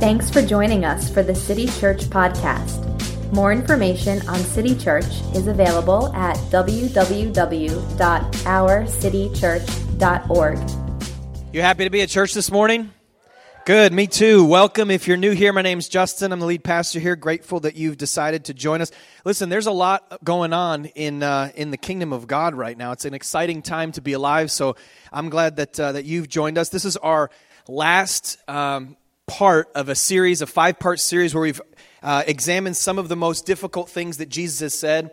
Thanks for joining us for the City Church podcast. More information on City Church is available at www.ourcitychurch.org. You happy to be at church this morning? Good, me too. Welcome. If you're new here, my name's Justin. I'm the lead pastor here. Grateful that you've decided to join us. Listen, there's a lot going on in uh, in the kingdom of God right now. It's an exciting time to be alive. So I'm glad that uh, that you've joined us. This is our last um, part of a series, a five part series where we've uh, examined some of the most difficult things that Jesus has said,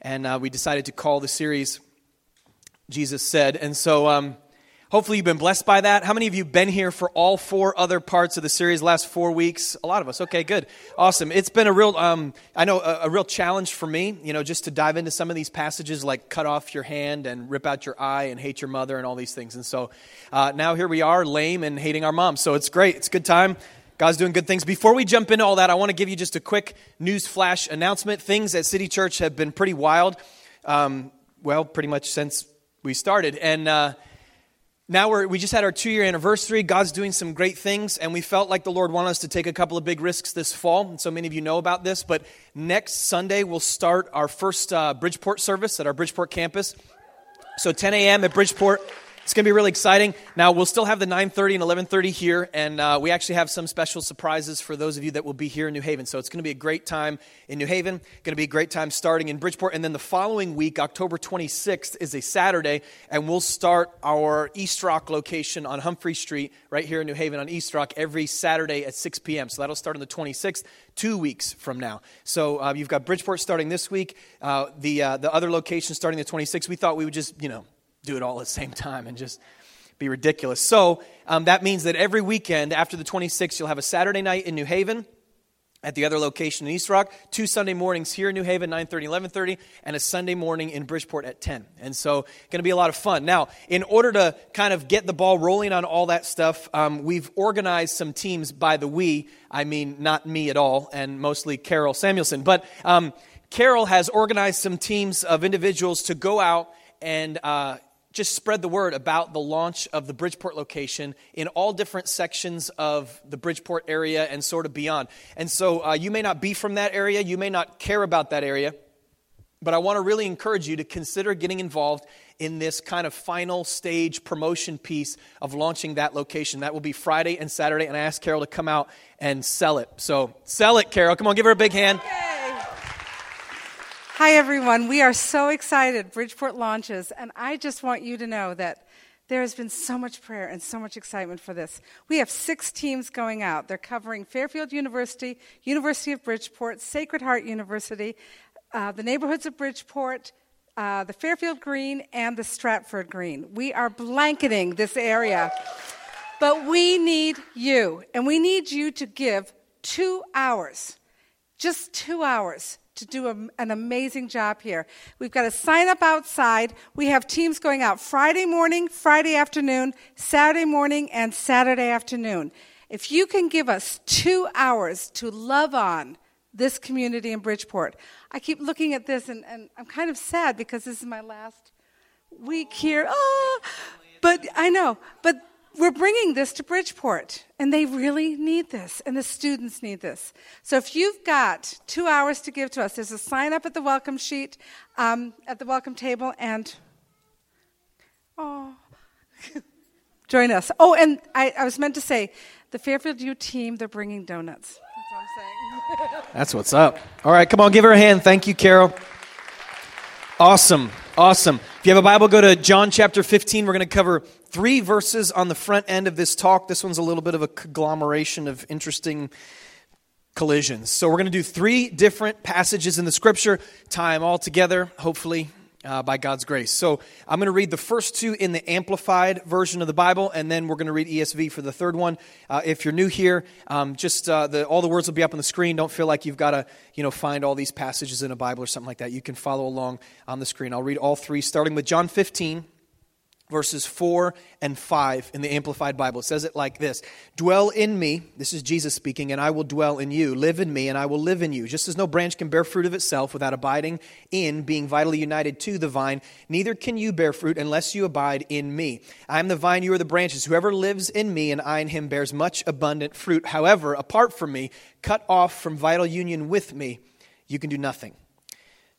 and uh, we decided to call the series Jesus Said. And so. Um, Hopefully, you've been blessed by that. How many of you been here for all four other parts of the series last four weeks? A lot of us. Okay, good, awesome. It's been a real, um, I know, a, a, real challenge for me. You know, just to dive into some of these passages, like cut off your hand and rip out your eye and hate your mother and all these things. And so uh, now here we are, lame and hating our mom. So it's great. It's a good time. God's doing good things. Before we jump into all that, I want to give you just a quick news flash announcement. Things at City Church have been pretty wild. Um, well, pretty much since we started, and. Uh, now we're, we just had our two year anniversary. God's doing some great things, and we felt like the Lord wanted us to take a couple of big risks this fall. And so many of you know about this, but next Sunday we'll start our first uh, Bridgeport service at our Bridgeport campus. So 10 a.m. at Bridgeport. It's going to be really exciting. Now, we'll still have the 9.30 and 11.30 here, and uh, we actually have some special surprises for those of you that will be here in New Haven. So it's going to be a great time in New Haven, going to be a great time starting in Bridgeport. And then the following week, October 26th, is a Saturday, and we'll start our East Rock location on Humphrey Street right here in New Haven on East Rock every Saturday at 6 p.m. So that'll start on the 26th, two weeks from now. So uh, you've got Bridgeport starting this week, uh, the, uh, the other location starting the 26th. We thought we would just, you know, do it all at the same time and just be ridiculous. So um, that means that every weekend after the 26th, you'll have a Saturday night in New Haven at the other location in East Rock, two Sunday mornings here in New Haven, 9.30, 11.30, and a Sunday morning in Bridgeport at 10. And so going to be a lot of fun. Now, in order to kind of get the ball rolling on all that stuff, um, we've organized some teams by the we. I mean, not me at all, and mostly Carol Samuelson. But um, Carol has organized some teams of individuals to go out and uh, just spread the word about the launch of the Bridgeport location in all different sections of the Bridgeport area and sort of beyond. And so uh, you may not be from that area, you may not care about that area, but I want to really encourage you to consider getting involved in this kind of final stage promotion piece of launching that location. That will be Friday and Saturday, and I asked Carol to come out and sell it. So sell it, Carol. Come on, give her a big hand. Hi, everyone. We are so excited. Bridgeport launches, and I just want you to know that there has been so much prayer and so much excitement for this. We have six teams going out. They're covering Fairfield University, University of Bridgeport, Sacred Heart University, uh, the neighborhoods of Bridgeport, uh, the Fairfield Green, and the Stratford Green. We are blanketing this area. But we need you, and we need you to give two hours, just two hours to do a, an amazing job here. We've got a sign up outside. We have teams going out Friday morning, Friday afternoon, Saturday morning, and Saturday afternoon. If you can give us two hours to love on this community in Bridgeport, I keep looking at this and, and I'm kind of sad because this is my last week here. Oh, but I know. But we're bringing this to Bridgeport, and they really need this, and the students need this. So if you've got two hours to give to us, there's a sign up at the welcome sheet, um, at the welcome table, and oh, join us. Oh, and I, I, was meant to say, the Fairfield U team, they're bringing donuts. That's what I'm saying. That's what's up. All right, come on, give her a hand. Thank you, Carol. Awesome. Awesome. If you have a Bible, go to John chapter 15. We're going to cover three verses on the front end of this talk. This one's a little bit of a conglomeration of interesting collisions. So we're going to do three different passages in the scripture, tie them all together, hopefully uh, by God's grace. So I'm going to read the first two in the amplified version of the Bible, and then we're going to read ESV for the third one. Uh, if you're new here, um, just uh, the, all the words will be up on the screen. Don't feel like you've got to you know find all these passages in a Bible or something like that. You can follow along on the screen. I'll read all three, starting with John 15, verses 4 and 5 in the Amplified Bible. It says it like this Dwell in me, this is Jesus speaking, and I will dwell in you. Live in me, and I will live in you. Just as no branch can bear fruit of itself without abiding in, being vitally united to the vine, neither can you bear fruit unless you abide in me. I am the vine, you are the branches. Whoever lives in me and I in him bears much abundant fruit. However, apart from me, cut off from vital union with me, you can do nothing.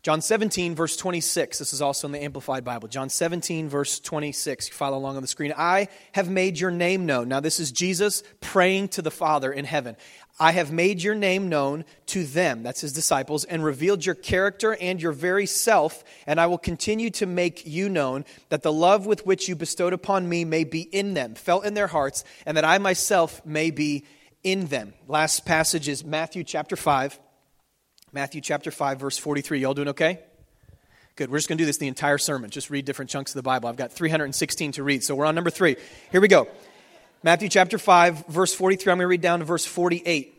John 17, verse 26. This is also in the Amplified Bible. John 17, verse 26. You follow along on the screen. I have made your name known. Now, this is Jesus praying to the Father in heaven. I have made your name known to them, that's his disciples, and revealed your character and your very self, and I will continue to make you known, that the love with which you bestowed upon me may be in them, felt in their hearts, and that I myself may be in them. Last passage is Matthew chapter 5 Matthew chapter 5, verse 43. Y'all doing okay? Good. We're just going to do this the entire sermon. Just read different chunks of the Bible. I've got 316 to read. So we're on number three. Here we go. Matthew chapter 5, verse 43. I'm going to read down to verse 48.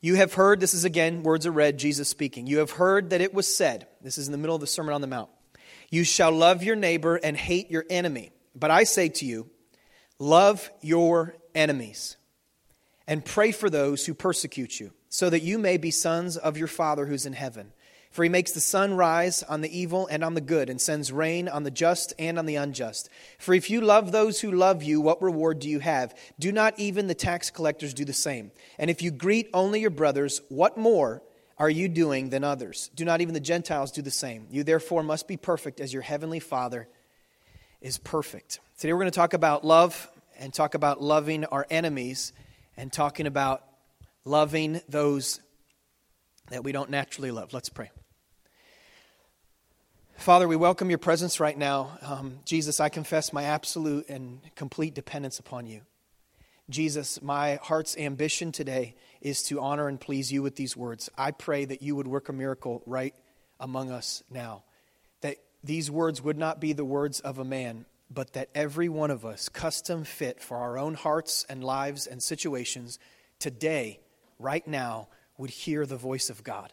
You have heard, this is again, words are read, Jesus speaking. You have heard that it was said, this is in the middle of the Sermon on the Mount, you shall love your neighbor and hate your enemy. But I say to you, love your enemies and pray for those who persecute you so that you may be sons of your Father who's in heaven. For he makes the sun rise on the evil and on the good, and sends rain on the just and on the unjust. For if you love those who love you, what reward do you have? Do not even the tax collectors do the same? And if you greet only your brothers, what more are you doing than others? Do not even the Gentiles do the same? You therefore must be perfect as your heavenly Father is perfect. Today we're going to talk about love and talk about loving our enemies and talking about loving those that we don't naturally love. Let's pray. Father, we welcome your presence right now. Um, Jesus, I confess my absolute and complete dependence upon you. Jesus, my heart's ambition today is to honor and please you with these words. I pray that you would work a miracle right among us now. That these words would not be the words of a man, but that every one of us, custom fit for our own hearts and lives and situations, today right now would hear the voice of God.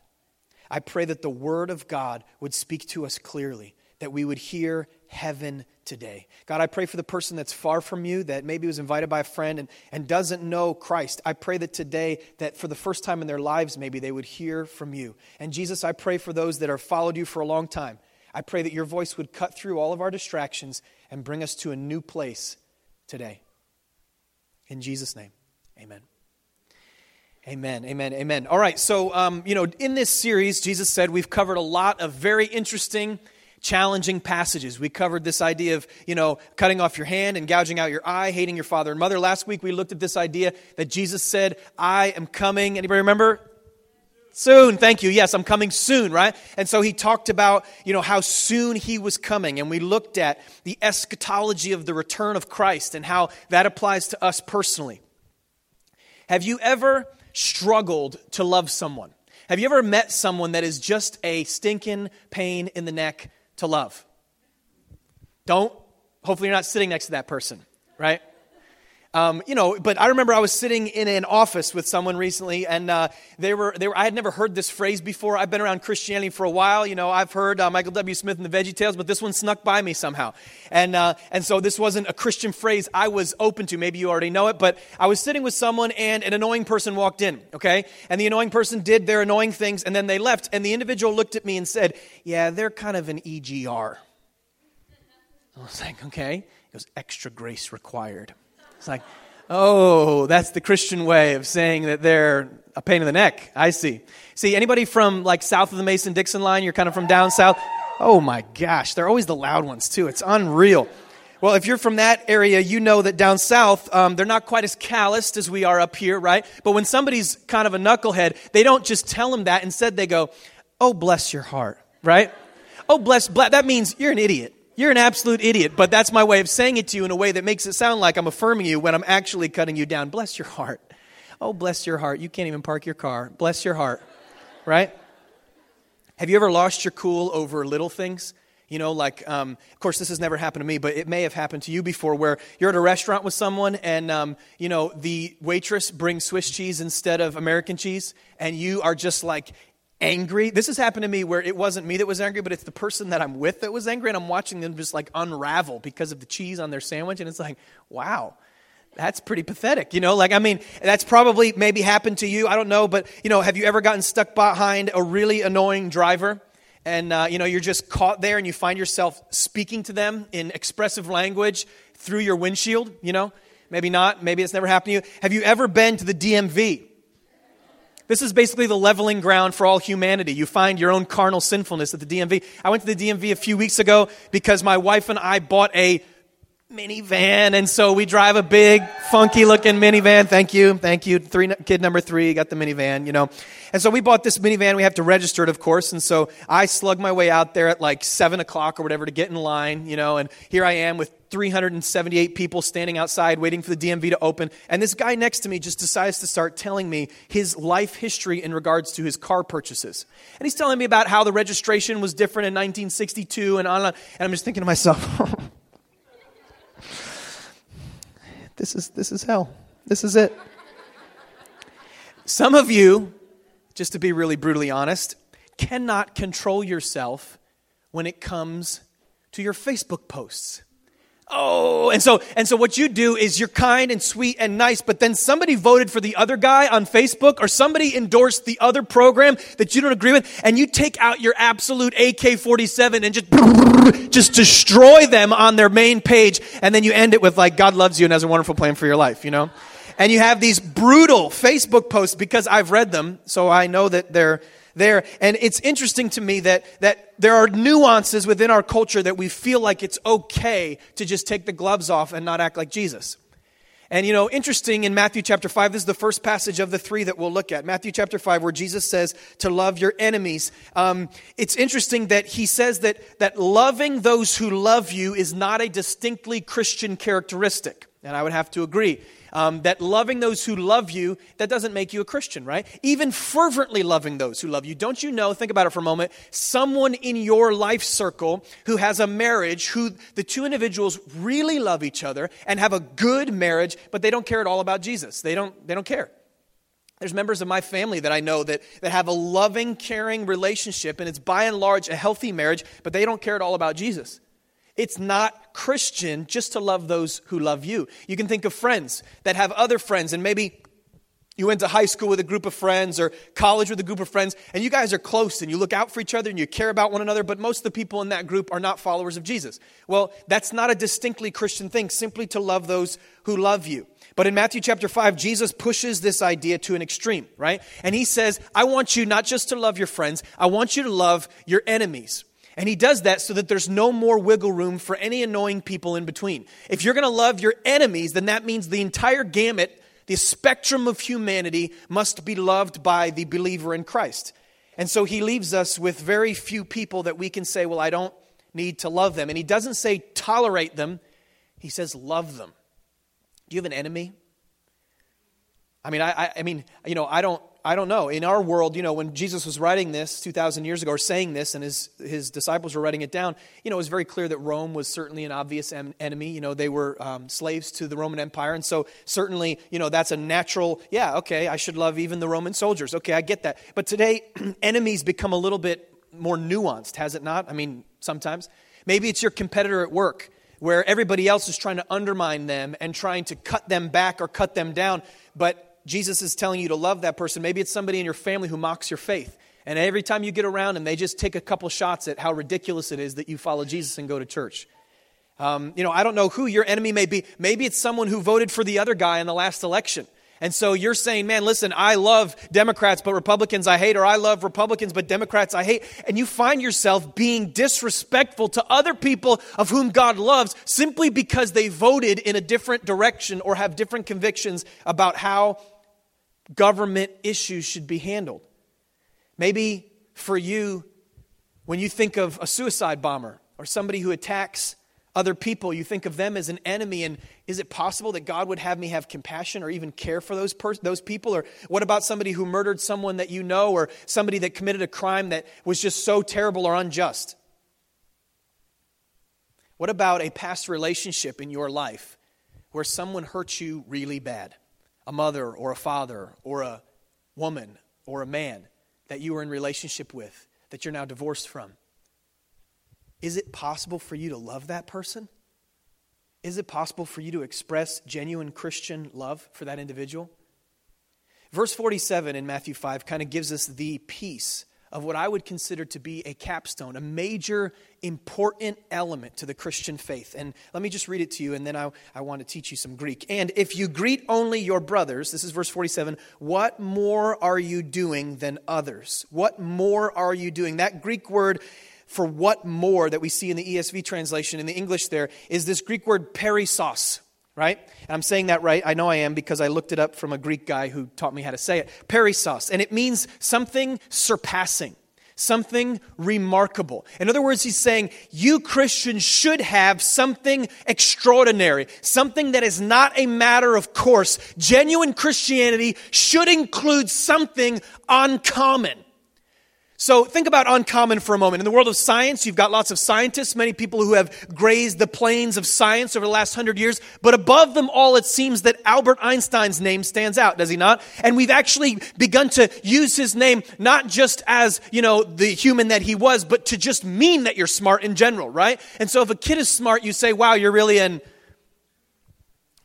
I pray that the Word of God would speak to us clearly, that we would hear heaven today. God, I pray for the person that's far from you, that maybe was invited by a friend and, and doesn't know Christ. I pray that today, that for the first time in their lives, maybe they would hear from you. And Jesus, I pray for those that have followed you for a long time. I pray that your voice would cut through all of our distractions and bring us to a new place today. In Jesus' name, amen. Amen, amen, amen. All right, so, um, you know, in this series, Jesus said we've covered a lot of very interesting, challenging passages. We covered this idea of, you know, cutting off your hand and gouging out your eye, hating your father and mother. Last week, we looked at this idea that Jesus said, I am coming. Anybody remember? Soon, thank you. Yes, I'm coming soon, right? And so he talked about, you know, how soon he was coming. And we looked at the eschatology of the return of Christ and how that applies to us personally. Have you ever struggled to love someone? Have you ever met someone that is just a stinking pain in the neck to love? Don't. Hopefully, you're not sitting next to that person, right? Um, you know, but I remember I was sitting in an office with someone recently, and uh, they, were, they were, I had never heard this phrase before. I've been around Christianity for a while. You know, I've heard uh, Michael W. Smith and the Veggie Tales, but this one snuck by me somehow. And, uh, and so this wasn't a Christian phrase I was open to. Maybe you already know it, but I was sitting with someone, and an annoying person walked in, okay? And the annoying person did their annoying things, and then they left, and the individual looked at me and said, Yeah, they're kind of an EGR. I was like, Okay. It was extra grace required. It's like, Oh, that's the Christian way of saying that they're a pain in the neck. I see. See, anybody from like south of the Mason Dixon line? You're kind of from down south? Oh my gosh, they're always the loud ones too. It's unreal. Well, if you're from that area, you know that down south, um, they're not quite as calloused as we are up here, right? But when somebody's kind of a knucklehead, they don't just tell them that. Instead, they go, Oh, bless your heart, right? Oh, bless, bless. That means you're an idiot. You're an absolute idiot, but that's my way of saying it to you in a way that makes it sound like I'm affirming you when I'm actually cutting you down. Bless your heart. Oh, bless your heart. You can't even park your car. Bless your heart. Right? Have you ever lost your cool over little things? You know, like, um, of course, this has never happened to me, but it may have happened to you before where you're at a restaurant with someone and, um, you know, the waitress brings Swiss cheese instead of American cheese, and you are just like angry. This has happened to me where it wasn't me that was angry, but it's the person that I'm with that was angry, and I'm watching them just like unravel because of the cheese on their sandwich, and it's like, wow. That's pretty pathetic, you know. Like, I mean, that's probably maybe happened to you. I don't know, but you know, have you ever gotten stuck behind a really annoying driver? and uh, you know you're just caught there and you find yourself speaking to them in expressive language through your windshield you know maybe not maybe it's never happened to you have you ever been to the dmv this is basically the leveling ground for all humanity. You find your own carnal sinfulness at the DMV. I went to the DMV a few weeks ago because my wife and I bought a minivan, and so we drive a big, funky looking minivan. Thank you, thank you. Three, kid number three got the minivan, you know. And so we bought this minivan. We have to register it, of course. And so I slug my way out there at like seven o'clock or whatever to get in line, you know. And here I am with 378 people standing outside waiting for the DMV to open. And this guy next to me just decides to start telling me his life history in regards to his car purchases. And he's telling me about how the registration was different in 1962 and on and on. And I'm just thinking to myself, This is, this is hell. This is it. Some of you, just to be really brutally honest, cannot control yourself when it comes to your Facebook posts. Oh, and so and so what you do is you're kind and sweet and nice, but then somebody voted for the other guy on Facebook or somebody endorsed the other program that you don't agree with, and you take out your absolute AK-47 and just just destroy them on their main page, and then you end it with like God loves you and has a wonderful plan for your life, you know? And you have these brutal Facebook posts because I've read them, so I know that they're there. And it's interesting to me that, that there are nuances within our culture that we feel like it's okay to just take the gloves off and not act like Jesus. And you know, interesting in Matthew chapter 5, this is the first passage of the three that we'll look at. Matthew chapter 5, where Jesus says to love your enemies. Um, it's interesting that he says that, that loving those who love you is not a distinctly Christian characteristic. And I would have to agree um, that loving those who love you, that doesn't make you a Christian, right? Even fervently loving those who love you. Don't you know, think about it for a moment, someone in your life circle who has a marriage, who the two individuals really love each other and have a good marriage, but they don't care at all about Jesus. They don't, they don't care. There's members of my family that I know that, that have a loving, caring relationship, and it's by and large a healthy marriage, but they don't care at all about Jesus. It's not Christian just to love those who love you. You can think of friends that have other friends, and maybe you went to high school with a group of friends or college with a group of friends, and you guys are close and you look out for each other and you care about one another, but most of the people in that group are not followers of Jesus. Well, that's not a distinctly Christian thing, simply to love those who love you. But in Matthew chapter 5, Jesus pushes this idea to an extreme, right? And he says, I want you not just to love your friends, I want you to love your enemies. And he does that so that there's no more wiggle room for any annoying people in between. If you're going to love your enemies, then that means the entire gamut, the spectrum of humanity must be loved by the believer in Christ. And so he leaves us with very few people that we can say, well, I don't need to love them. And he doesn't say tolerate them, he says love them. Do you have an enemy? I mean, I, I, mean, you know, I don't, I don't know. In our world, you know, when Jesus was writing this 2,000 years ago, or saying this, and his, his disciples were writing it down, you know, it was very clear that Rome was certainly an obvious em- enemy. You know, they were um, slaves to the Roman Empire. And so, certainly, you know, that's a natural, yeah, okay, I should love even the Roman soldiers. Okay, I get that. But today, enemies become a little bit more nuanced, has it not? I mean, sometimes. Maybe it's your competitor at work where everybody else is trying to undermine them and trying to cut them back or cut them down. But Jesus is telling you to love that person. Maybe it's somebody in your family who mocks your faith. And every time you get around them, they just take a couple shots at how ridiculous it is that you follow Jesus and go to church. Um, you know, I don't know who your enemy may be. Maybe it's someone who voted for the other guy in the last election. And so you're saying, man, listen, I love Democrats, but Republicans I hate, or I love Republicans, but Democrats I hate. And you find yourself being disrespectful to other people of whom God loves simply because they voted in a different direction or have different convictions about how government issues should be handled. Maybe for you, when you think of a suicide bomber or somebody who attacks other people, you think of them as an enemy. And is it possible that God would have me have compassion or even care for those, pers- those people? Or what about somebody who murdered someone that you know or somebody that committed a crime that was just so terrible or unjust? What about a past relationship in your life where someone hurt you really bad? a mother or a father or a woman or a man. that you were in relationship with that you're now divorced from. Is it possible for you to love that person? Is it possible for you to express genuine Christian love for that individual? Verse 47 in Matthew 5 kind of gives us the piece of what I would consider to be a capstone, a major important element to the Christian faith. And let me just read it to you, and then I, I want to teach you some Greek. And if you greet only your brothers, this is verse 47, what more are you doing than others? What more are you doing? That Greek word for what more that we see in the ESV translation, in the English there, is this Greek word perisos, right? And I'm saying that right. I know I am because I looked it up from a Greek guy who taught me how to say it. Perisos. And it means something surpassing, something remarkable. In other words, he's saying, you Christians should have something extraordinary, something that is not a matter of course. Genuine Christianity should include something uncommon. So think about uncommon for a moment. In the world of science, you've got lots of scientists, many people who have grazed the plains of science over the last hundred years. But above them all, it seems that Albert Einstein's name stands out, does he not? And we've actually begun to use his name not just as, you know, the human that he was, but to just mean that you're smart in general, right? And so if a kid is smart, you say, wow, you're really an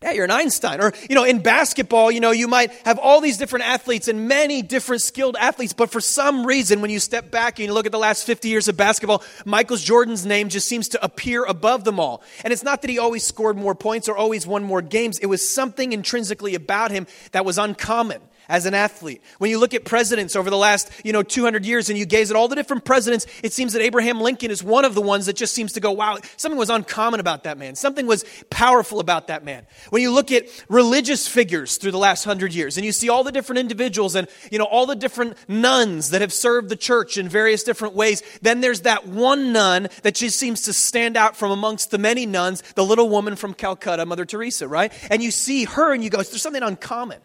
yeah, you're an Einstein. Or, you know, in basketball, you know, you might have all these different athletes and many different skilled athletes, but for some reason, when you step back and you look at the last 50 years of basketball, Michael Jordan's name just seems to appear above them all. And it's not that he always scored more points or always won more games, it was something intrinsically about him that was uncommon as an athlete. When you look at presidents over the last, you know, 200 years and you gaze at all the different presidents, it seems that Abraham Lincoln is one of the ones that just seems to go, wow, something was uncommon about that man. Something was powerful about that man. When you look at religious figures through the last 100 years and you see all the different individuals and, you know, all the different nuns that have served the church in various different ways, then there's that one nun that just seems to stand out from amongst the many nuns, the little woman from Calcutta, Mother Teresa, right? And you see her and you go, there's something uncommon.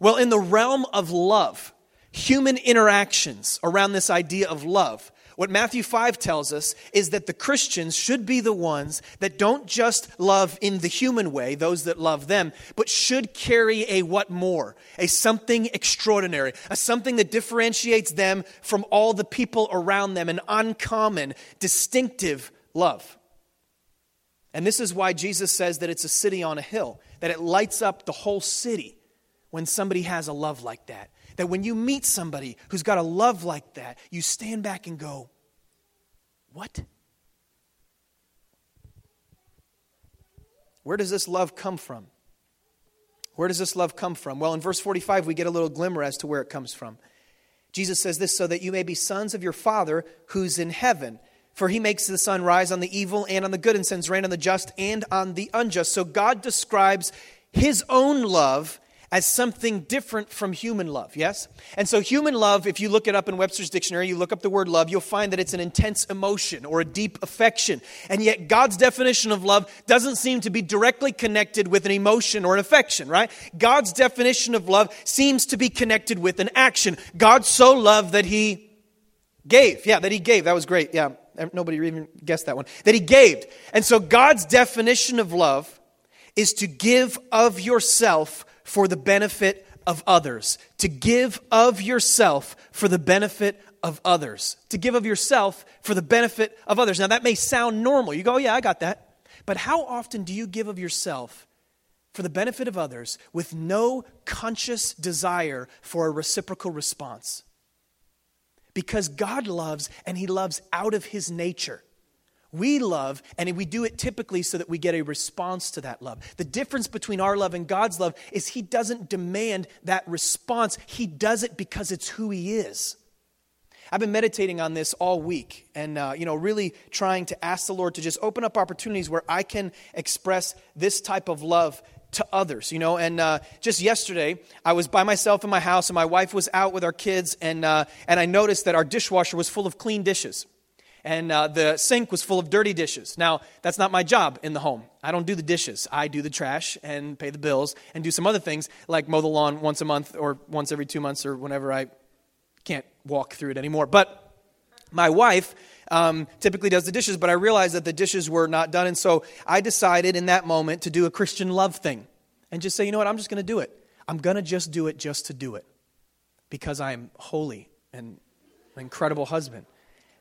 Well, in the realm of love, human interactions around this idea of love, what Matthew 5 tells us is that the Christians should be the ones that don't just love in the human way, those that love them, but should carry a what more? A something extraordinary, a something that differentiates them from all the people around them, an uncommon, distinctive love. And this is why Jesus says that it's a city on a hill, that it lights up the whole city when somebody has a love like that. That when you meet somebody who's got a love like that, you stand back and go, What? Where does this love come from? Where does this love come from? Well, in verse 45, we get a little glimmer as to where it comes from. Jesus says this so that you may be sons of your Father who's in heaven. For he makes the sun rise on the evil and on the good and sends rain on the just and on the unjust. So God describes his own love as something different from human love, yes? And so, human love, if you look it up in Webster's dictionary, you look up the word love, you'll find that it's an intense emotion or a deep affection. And yet, God's definition of love doesn't seem to be directly connected with an emotion or an affection, right? God's definition of love seems to be connected with an action. God so loved that he gave. Yeah, that he gave. That was great. Yeah, nobody even guessed that one. That he gave. And so, God's definition of love is to give of yourself for the benefit of others, to give of yourself for the benefit of others, to give of yourself for the benefit of others. Now, that may sound normal. You go, oh, yeah, I got that. But how often do you give of yourself for the benefit of others with no conscious desire for a reciprocal response? Because God loves and He loves out of His nature. We love, and we do it typically so that we get a response to that love. The difference between our love and God's love is He doesn't demand that response, He does it because it's who He is. I've been meditating on this all week and, uh, you know, really trying to ask the Lord to just open up opportunities where I can express this type of love to others, you know. And uh, just yesterday, I was by myself in my house, and my wife was out with our kids, and uh, and I noticed that our dishwasher was full of clean dishes and uh, the sink was full of dirty dishes. Now, that's not my job in the home. I don't do the dishes. I do the trash and pay the bills and do some other things like mow the lawn once a month or once every two months or whenever I can't walk through it anymore. But my wife um, typically does the dishes, but I realized that the dishes were not done. And so I decided in that moment to do a Christian love thing and just say, you know what, I'm just going to do it. I'm going to just do it just to do it because I'm holy and an incredible husband.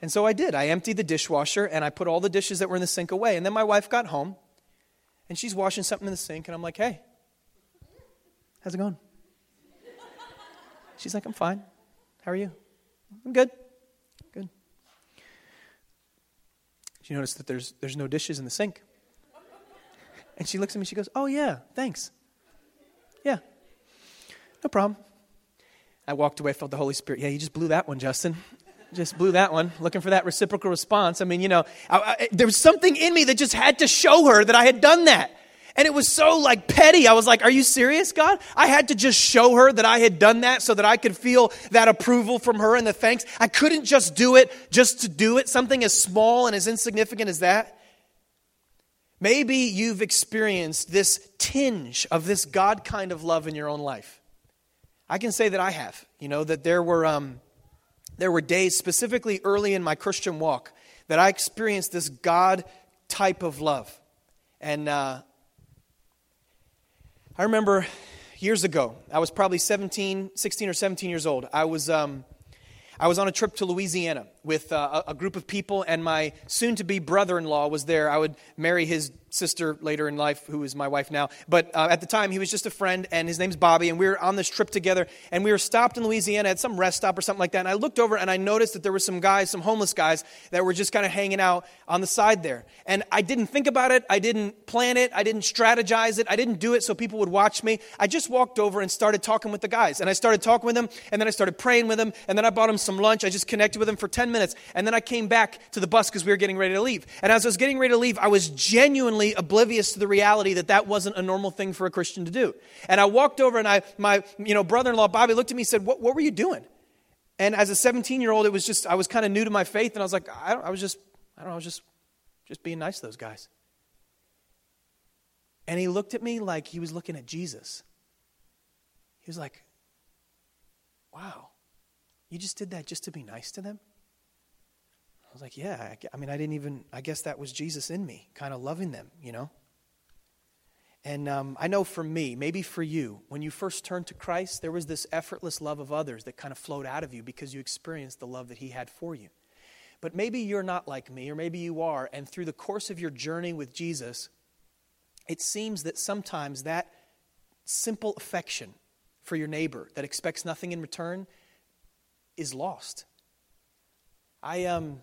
And so I did. I emptied the dishwasher and I put all the dishes that were in the sink away. And then my wife got home and she's washing something in the sink. And I'm like, hey, how's it going? She's like, I'm fine. How are you? I'm good. Good. She noticed that there's, there's no dishes in the sink. And she looks at me, she goes, Oh, yeah, thanks. Yeah, no problem. I walked away, felt the Holy Spirit. Yeah, you just blew that one, Justin. Just blew that one, looking for that reciprocal response. I mean, you know, I, I, there was something in me that just had to show her that I had done that. And it was so like petty. I was like, Are you serious, God? I had to just show her that I had done that so that I could feel that approval from her and the thanks. I couldn't just do it just to do it, something as small and as insignificant as that. Maybe you've experienced this tinge of this God kind of love in your own life. I can say that I have. You know, that there were, um, there were days, specifically early in my Christian walk, that I experienced this God type of love. And uh, I remember years ago, I was probably 17, 16 or 17 years old. I was. Um, I was on a trip to Louisiana with uh, a group of people, and my soon to be brother in law was there. I would marry his sister later in life, who is my wife now. But uh, at the time, he was just a friend, and his name's Bobby, and we were on this trip together, and we were stopped in Louisiana at some rest stop or something like that. And I looked over and I noticed that there were some guys, some homeless guys, that were just kind of hanging out on the side there. And I didn't think about it, I didn't plan it, I didn't strategize it, I didn't do it so people would watch me. I just walked over and started talking with the guys. And I started talking with them, and then I started praying with them, and then I bought them some lunch. I just connected with them for 10 minutes, and then I came back to the bus because we were getting ready to leave. And as I was getting ready to leave, I was genuinely oblivious to the reality that that wasn't a normal thing for a Christian to do. And I walked over and I, my you know, brother-in-law Bobby looked at me and said, what, what were you doing? And as a 17-year-old, it was just, I was kind of new to my faith. And I was like, I, I was just, I don't know, I was just, just being nice to those guys. And he looked at me like he was looking at Jesus. He was like, wow, you just did that just to be nice to them? Was like, yeah, I, I mean, I didn't even, I guess that was Jesus in me, kind of loving them, you know? And um, I know for me, maybe for you, when you first turned to Christ, there was this effortless love of others that kind of flowed out of you because you experienced the love that He had for you. But maybe you're not like me, or maybe you are, and through the course of your journey with Jesus, it seems that sometimes that simple affection for your neighbor that expects nothing in return is lost. I, um,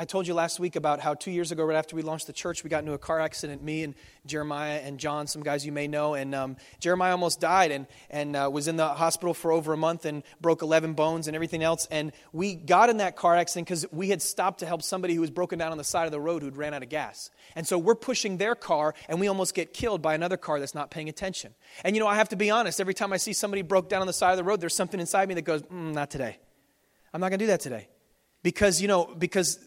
I told you last week about how two years ago, right after we launched the church, we got into a car accident. Me and Jeremiah and John, some guys you may know, and um, Jeremiah almost died and and uh, was in the hospital for over a month and broke 11 bones and everything else. And we got in that car accident because we had stopped to help somebody who was broken down on the side of the road who'd ran out of gas. And so we're pushing their car, and we almost get killed by another car that's not paying attention. And you know, I have to be honest. Every time I see somebody broke down on the side of the road, there's something inside me that goes, mm, "Not today. I'm not going to do that today." Because you know, because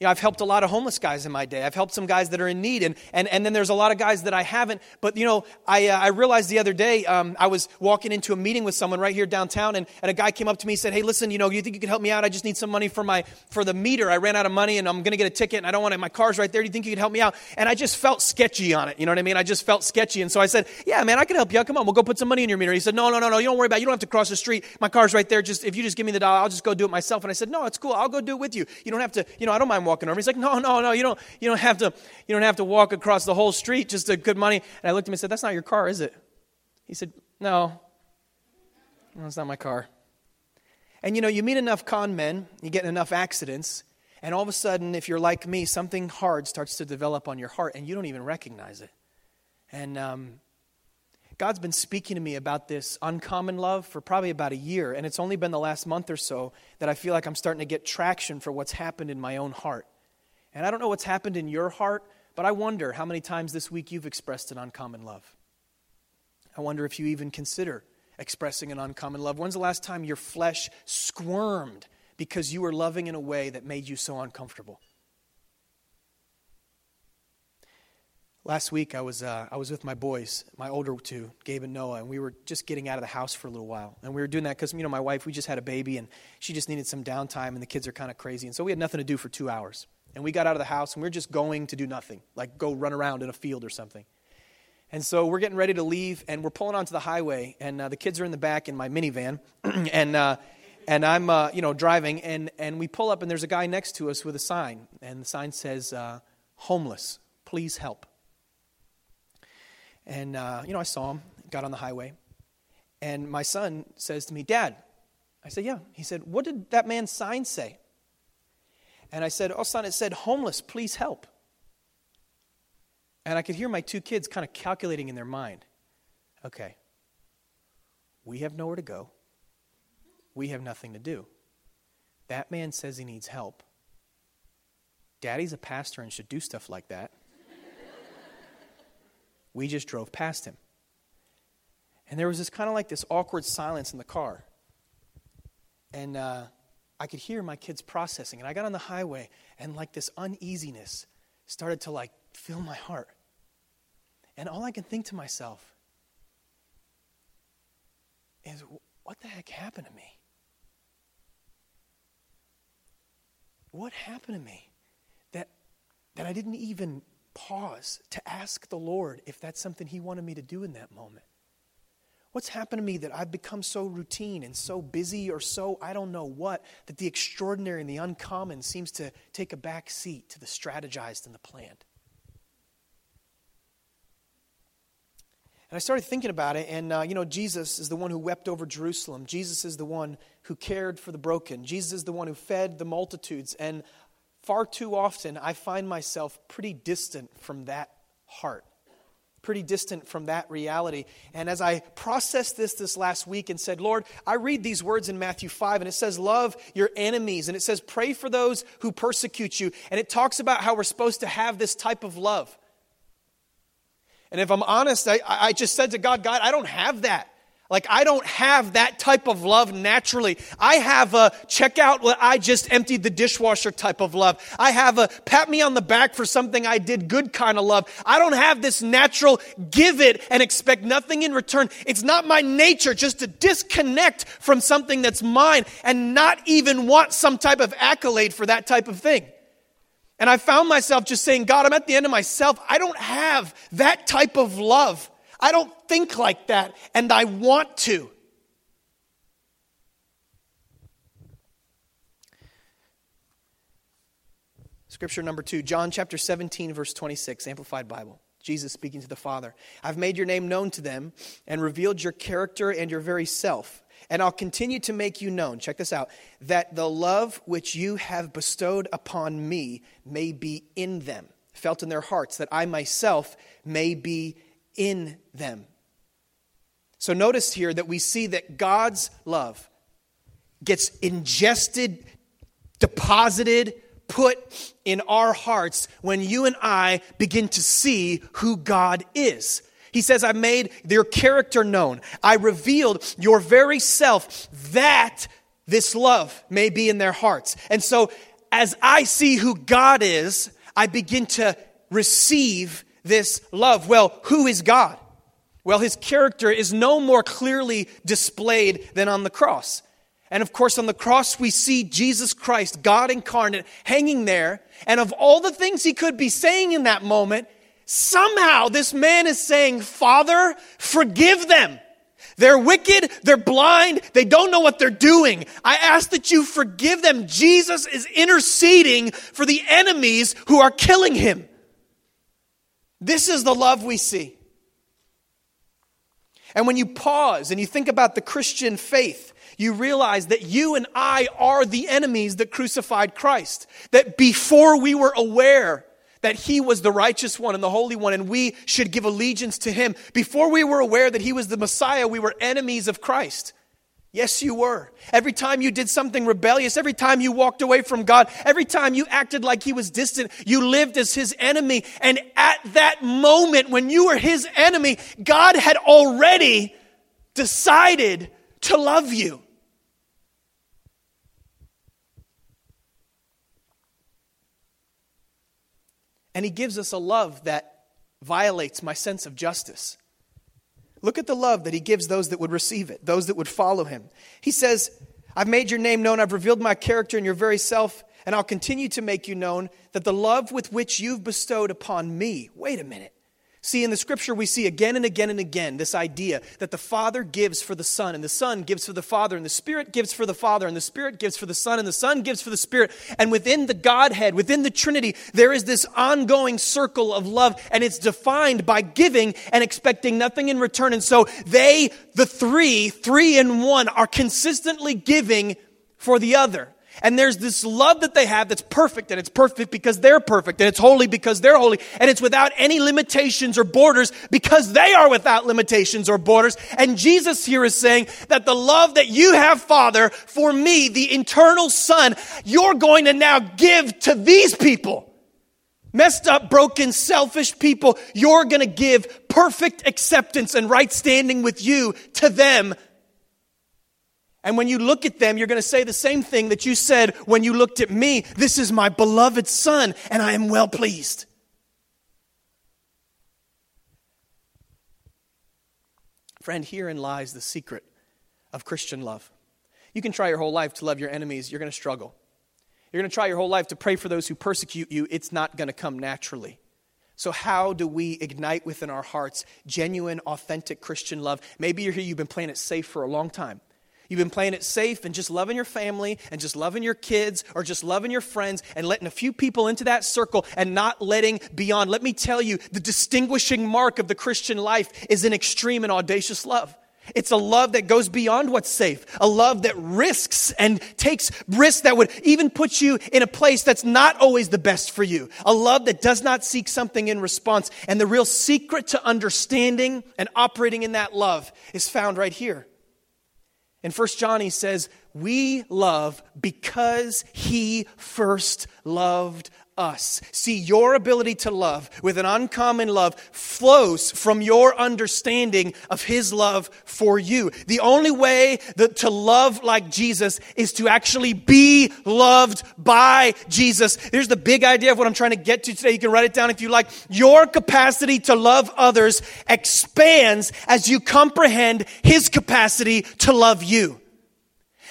you know, I've helped a lot of homeless guys in my day. I've helped some guys that are in need, and, and, and then there's a lot of guys that I haven't. But, you know, I, uh, I realized the other day, um, I was walking into a meeting with someone right here downtown, and, and a guy came up to me and said, Hey, listen, you know, you think you could help me out? I just need some money for, my, for the meter. I ran out of money, and I'm going to get a ticket, and I don't want it. My car's right there. Do you think you could help me out? And I just felt sketchy on it. You know what I mean? I just felt sketchy. And so I said, Yeah, man, I can help you out. Come on, we'll go put some money in your meter. He said, No, no, no, no, you don't worry about it. You don't have to cross the street. My car's right there. Just If you just give me the dollar, I'll just go do it myself. And I said, No, it's cool. I'll go do it with you. You don't have to, you know, I don't mind walking over. He's like, No, no no, you don't, you don't have to, you don't have to walk across the whole street just to good money. And I looked at him and said, that's not your car, is it? He said, no, no, it's not my car. And you know, you meet enough con men, you get enough accidents, and all of a sudden, if you're like me, something hard starts to develop on your heart, and you don't even recognize it. And um, God's been speaking to me about this uncommon love for probably about a year, and it's only been the last month or so that I feel like I'm starting to get traction for what's happened in my own heart. And I don't know what's happened in your heart, but I wonder how many times this week you've expressed an uncommon love. I wonder if you even consider expressing an uncommon love. When's the last time your flesh squirmed because you were loving in a way that made you so uncomfortable? Last week, I was, uh, I was with my boys, my older two, Gabe and Noah, and we were just getting out of the house for a little while. And we were doing that because, you know, my wife, we just had a baby, and she just needed some downtime, and the kids are kind of crazy. And so we had nothing to do for two hours. And we got out of the house, and we are just going to do nothing, like go run around in a field or something. And so we're getting ready to leave, and we're pulling onto the highway, and uh, the kids are in the back in my minivan, and uh, and I'm, uh, you know, driving, and, and we pull up, and there's a guy next to us with a sign, and the sign says, uh, homeless, please help. And, uh, you know, I saw him, got on the highway, and my son says to me, Dad, I said, Yeah. He said, What did that man's sign say? And I said, Oh, son, it said, homeless, please help. And I could hear my two kids kind of calculating in their mind okay, we have nowhere to go, we have nothing to do. That man says he needs help. Daddy's a pastor and should do stuff like that. We just drove past him. And there was this kind of like this awkward silence in the car. And uh, I could hear my kids processing. And I got on the highway, and like this uneasiness started to like fill my heart. And all I can think to myself is, what the heck happened to me? What happened to me that, that I didn't even pause to ask the Lord if that's something He wanted me to do in that moment? What's happened to me that I've become so routine and so busy or so I don't know what that the extraordinary and the uncommon seems to take a back seat to the strategized and the planned? And I started thinking about it, and uh, you know, Jesus is the one who wept over Jerusalem. Jesus is the one who cared for the broken. Jesus is the one who fed the multitudes. And far too often, I find myself pretty distant from that heart, pretty distant from that reality. And as I processed this this last week and said, Lord, I read these words in Matthew 5, and it says, Love your enemies, and it says, Pray for those who persecute you. And it talks about how we're supposed to have this type of love. And if I'm honest, I, I just said to God, God, I don't have that. Like, I don't have that type of love naturally. I have a check out what I just emptied the dishwasher type of love. I have a pat me on the back for something I did good kind of love. I don't have this natural give it and expect nothing in return. It's not my nature just to disconnect from something that's mine and not even want some type of accolade for that type of thing. And I found myself just saying, God, I'm at the end of myself. I don't have that type of love. I don't think like that, and I want to. Scripture number two, John chapter 17, verse 26, Amplified Bible. Jesus speaking to the Father. I've made your name known to them and revealed your character and your very self. And I'll continue to make you known, check this out, that the love which you have bestowed upon me may be in them, felt in their hearts, that I myself may be in them. So notice here that we see that God's love gets ingested, deposited, put in our hearts when you and I begin to see who God is. He says, I made your character known. I revealed your very self that this love may be in their hearts. And so, as I see who God is, I begin to receive this love. Well, who is God? Well, his character is no more clearly displayed than on the cross. And of course, on the cross, we see Jesus Christ, God incarnate, hanging there. And of all the things he could be saying in that moment, Somehow this man is saying, Father, forgive them. They're wicked, they're blind, they don't know what they're doing. I ask that you forgive them. Jesus is interceding for the enemies who are killing him. This is the love we see. And when you pause and you think about the Christian faith, you realize that you and I are the enemies that crucified Christ. That before we were aware that he was the righteous one and the holy one, and we should give allegiance to him. Before we were aware that he was the Messiah, we were enemies of Christ. Yes, you were. Every time you did something rebellious, every time you walked away from God, every time you acted like he was distant, you lived as his enemy. And at that moment, when you were his enemy, God had already decided to love you. And he gives us a love that violates my sense of justice. Look at the love that he gives those that would receive it, those that would follow him. He says, I've made your name known, I've revealed my character in your very self, and I'll continue to make you known that the love with which you've bestowed upon me. Wait a minute. See, in the scripture, we see again and again and again this idea that the Father gives for the Son, and the Son gives for the Father, and the Spirit gives for the Father, and the Spirit gives for the Son, and the Son gives for the Spirit. And within the Godhead, within the Trinity, there is this ongoing circle of love, and it's defined by giving and expecting nothing in return. And so they, the three, three in one, are consistently giving for the other. And there's this love that they have that's perfect, and it's perfect because they're perfect, and it's holy because they're holy, and it's without any limitations or borders because they are without limitations or borders. And Jesus here is saying that the love that you have, Father, for me, the eternal Son, you're going to now give to these people. Messed up, broken, selfish people, you're going to give perfect acceptance and right standing with you to them and when you look at them, you're going to say the same thing that you said when you looked at me This is my beloved Son, and I am well pleased. Friend, herein lies the secret of Christian love. You can try your whole life to love your enemies, you're going to struggle. You're going to try your whole life to pray for those who persecute you, it's not going to come naturally. So, how do we ignite within our hearts genuine, authentic Christian love? Maybe you're here, you've been playing it safe for a long time. You've been playing it safe and just loving your family and just loving your kids or just loving your friends and letting a few people into that circle and not letting beyond. Let me tell you, the distinguishing mark of the Christian life is an extreme and audacious love. It's a love that goes beyond what's safe, a love that risks and takes risks that would even put you in a place that's not always the best for you, a love that does not seek something in response. And the real secret to understanding and operating in that love is found right here. In 1 John, he says, We love because he first loved us. See, your ability to love with an uncommon love flows from your understanding of His love for you. The only way that to love like Jesus is to actually be loved by Jesus. Here's the big idea of what I'm trying to get to today. You can write it down if you like. Your capacity to love others expands as you comprehend His capacity to love you.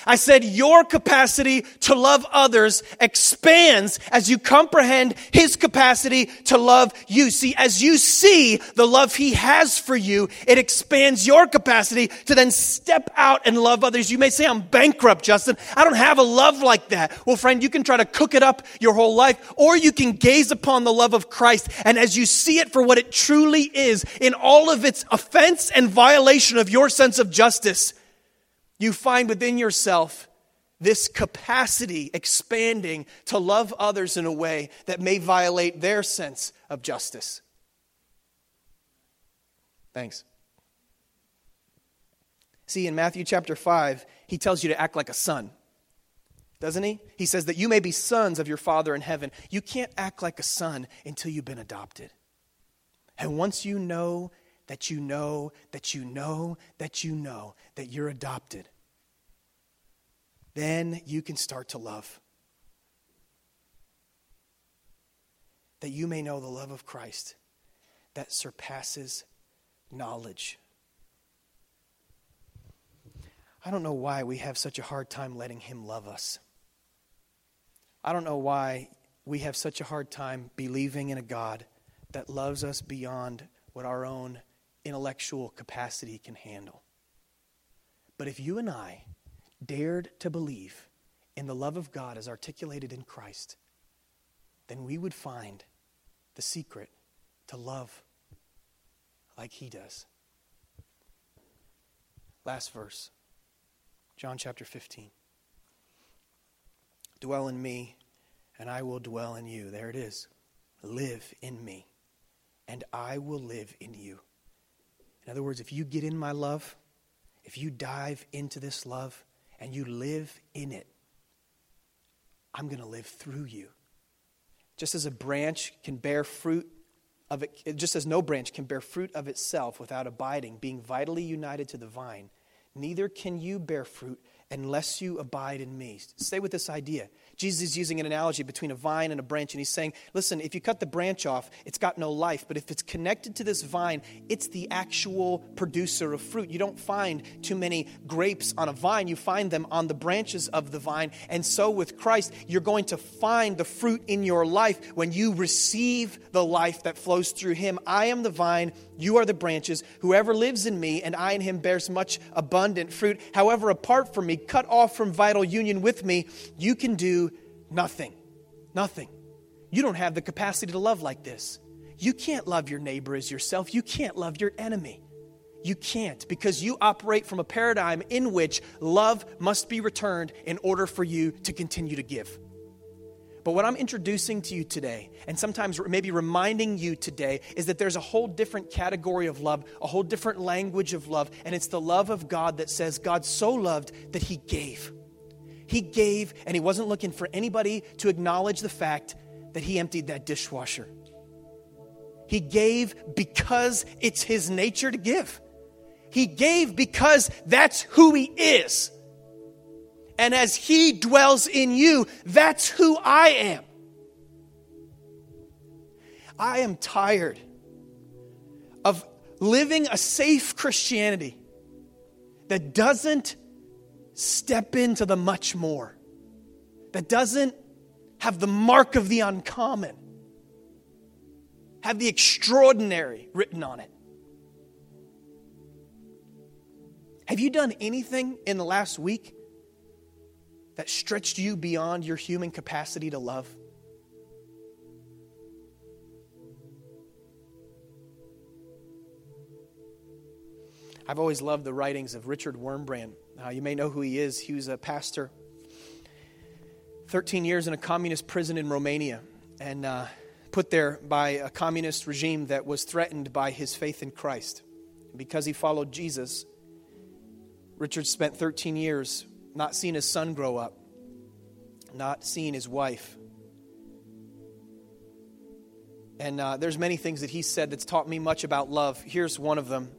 I said, your capacity to love others expands as you comprehend his capacity to love you. See, as you see the love he has for you, it expands your capacity to then step out and love others. You may say, I'm bankrupt, Justin. I don't have a love like that. Well, friend, you can try to cook it up your whole life, or you can gaze upon the love of Christ. And as you see it for what it truly is, in all of its offense and violation of your sense of justice, you find within yourself this capacity expanding to love others in a way that may violate their sense of justice. Thanks. See, in Matthew chapter 5, he tells you to act like a son, doesn't he? He says that you may be sons of your Father in heaven. You can't act like a son until you've been adopted. And once you know that you know that you know that you know that you're adopted, then you can start to love. That you may know the love of Christ that surpasses knowledge. I don't know why we have such a hard time letting Him love us. I don't know why we have such a hard time believing in a God that loves us beyond what our own intellectual capacity can handle. But if you and I dared to believe in the love of God as articulated in Christ, then we would find the secret to love like He does. Last verse, John chapter 15. Dwell in me, and I will dwell in you. There it is. Live in me, and I will live in you. In other words, if you get in my love, if you dive into this love and you live in it, I'm going to live through you. Just as a branch can bear fruit of it, just as no branch can bear fruit of itself without abiding, being vitally united to the vine, neither can you bear fruit unless you abide in me. Stay with this idea. Jesus is using an analogy between a vine and a branch, and he's saying, listen, if you cut the branch off, it's got no life. But if it's connected to this vine, it's the actual producer of fruit. You don't find too many grapes on a vine, you find them on the branches of the vine. And so with Christ, you're going to find the fruit in your life when you receive the life that flows through him. I am the vine, you are the branches. Whoever lives in me and I in him bears much abundant fruit. However, apart from me, cut off from vital union with me, you can do nothing. Nothing. You don't have the capacity to love like this. You can't love your neighbor as yourself. You can't love your enemy. You can't because you operate from a paradigm in which love must be returned in order for you to continue to give. But what I'm introducing to you today, and sometimes maybe reminding you today, is that there's a whole different category of love, a whole different language of love, and it's the love of God that says God so loved that he gave. He gave, and he wasn't looking for anybody to acknowledge the fact that he emptied that dishwasher. He gave because it's his nature to give. He gave because that's who he is. And as He dwells in you, that's who I am. I am tired of living a safe Christianity that doesn't step into the much more, that doesn't have the mark of the uncommon, have the extraordinary written on it. Have you done anything in the last week that stretched you beyond your human capacity to love? I've always loved the writings of Richard Wurmbrand. Uh, you may know who he is. He was a pastor, 13 years in a communist prison in Romania, and uh, put there by a communist regime that was threatened by his faith in Christ. Because he followed Jesus, Richard spent 13 years not seeing his son grow up, not seeing his wife. And uh, there's many things that he said that's taught me much about love. Here's one of them.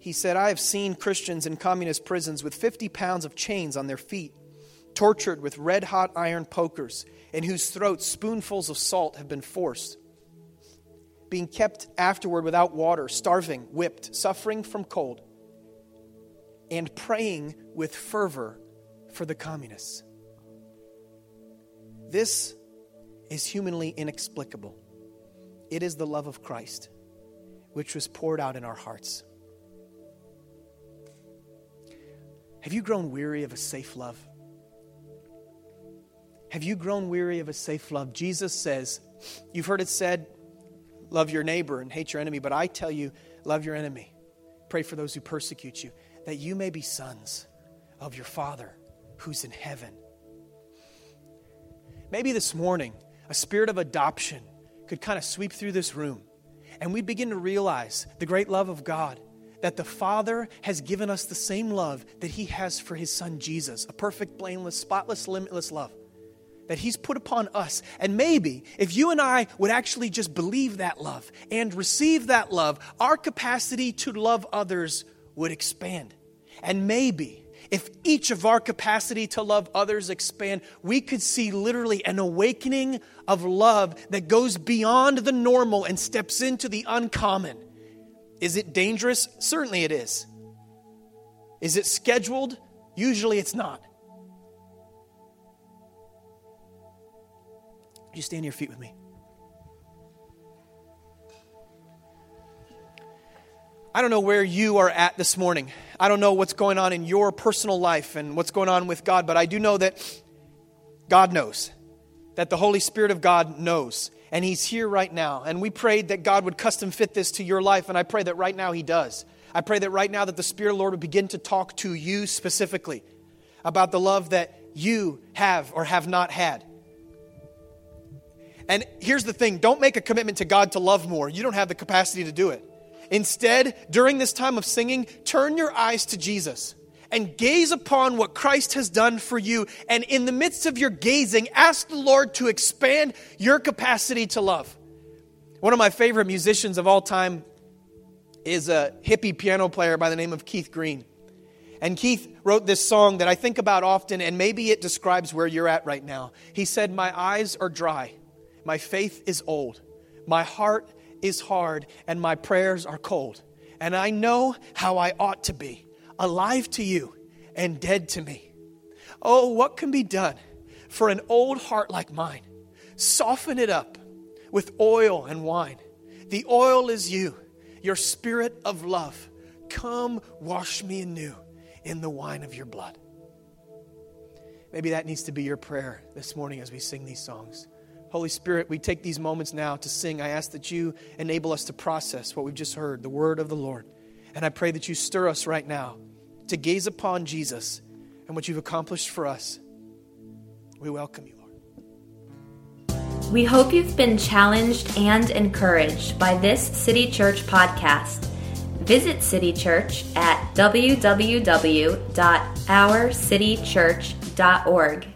He said, I have seen Christians in communist prisons with 50 pounds of chains on their feet, tortured with red hot iron pokers, in whose throats spoonfuls of salt have been forced, being kept afterward without water, starving, whipped, suffering from cold and praying with fervor for the communists. This is humanly inexplicable. It is the love of Christ, which was poured out in our hearts. Have you grown weary of a safe love? Have you grown weary of a safe love? Jesus says, You've heard it said, love your neighbor and hate your enemy, but I tell you, love your enemy. Pray for those who persecute you that you may be sons of your Father who's in heaven. Maybe this morning, a spirit of adoption could kind of sweep through this room, and we begin to realize the great love of God. That the Father has given us the same love that He has for His Son Jesus, a perfect, blameless, spotless, limitless love that He's put upon us. And maybe if you and I would actually just believe that love and receive that love, our capacity to love others would expand. And maybe if each of our capacity to love others expand, we could see literally an awakening of love that goes beyond the normal and steps into the uncommon. Is it dangerous? Certainly it is. Is it scheduled? Usually it's not. You stand on your feet with me. I don't know where you are at this morning. I don't know what's going on in your personal life and what's going on with God, but I do know that God knows, that the Holy Spirit of God knows, and He's here right now. And we prayed that God would custom fit this to your life, and I pray that right now He does. I pray that right now that the Spirit of the Lord would begin to talk to you specifically about the love that you have or have not had. And here's the thing don't make a commitment to God to love more. You don't have the capacity to do it. Instead, during this time of singing, turn your eyes to Jesus and gaze upon what Christ has done for you. And in the midst of your gazing, ask the Lord to expand your capacity to love. One of my favorite musicians of all time is a hippie piano player by the name of Keith Green. And Keith wrote this song that I think about often, and maybe it describes where you're at right now. He said, My eyes are dry, my faith is old, my heart is hard, and my prayers are cold. And I know how I ought to be alive to you and dead to me. Oh, what can be done for an old heart like mine? Soften it up with oil and wine. The oil is you, your spirit of love. Come wash me anew in the wine of your blood. Maybe that needs to be your prayer this morning as we sing these songs. Holy Spirit, we take these moments now to sing. I ask that you enable us to process what we've just heard, the word of the Lord. And I pray that you stir us right now to gaze upon Jesus and what you've accomplished for us. We welcome you, Lord. We hope you've been challenged and encouraged by this City Church podcast. Visit City Church at www.ourcitychurch.org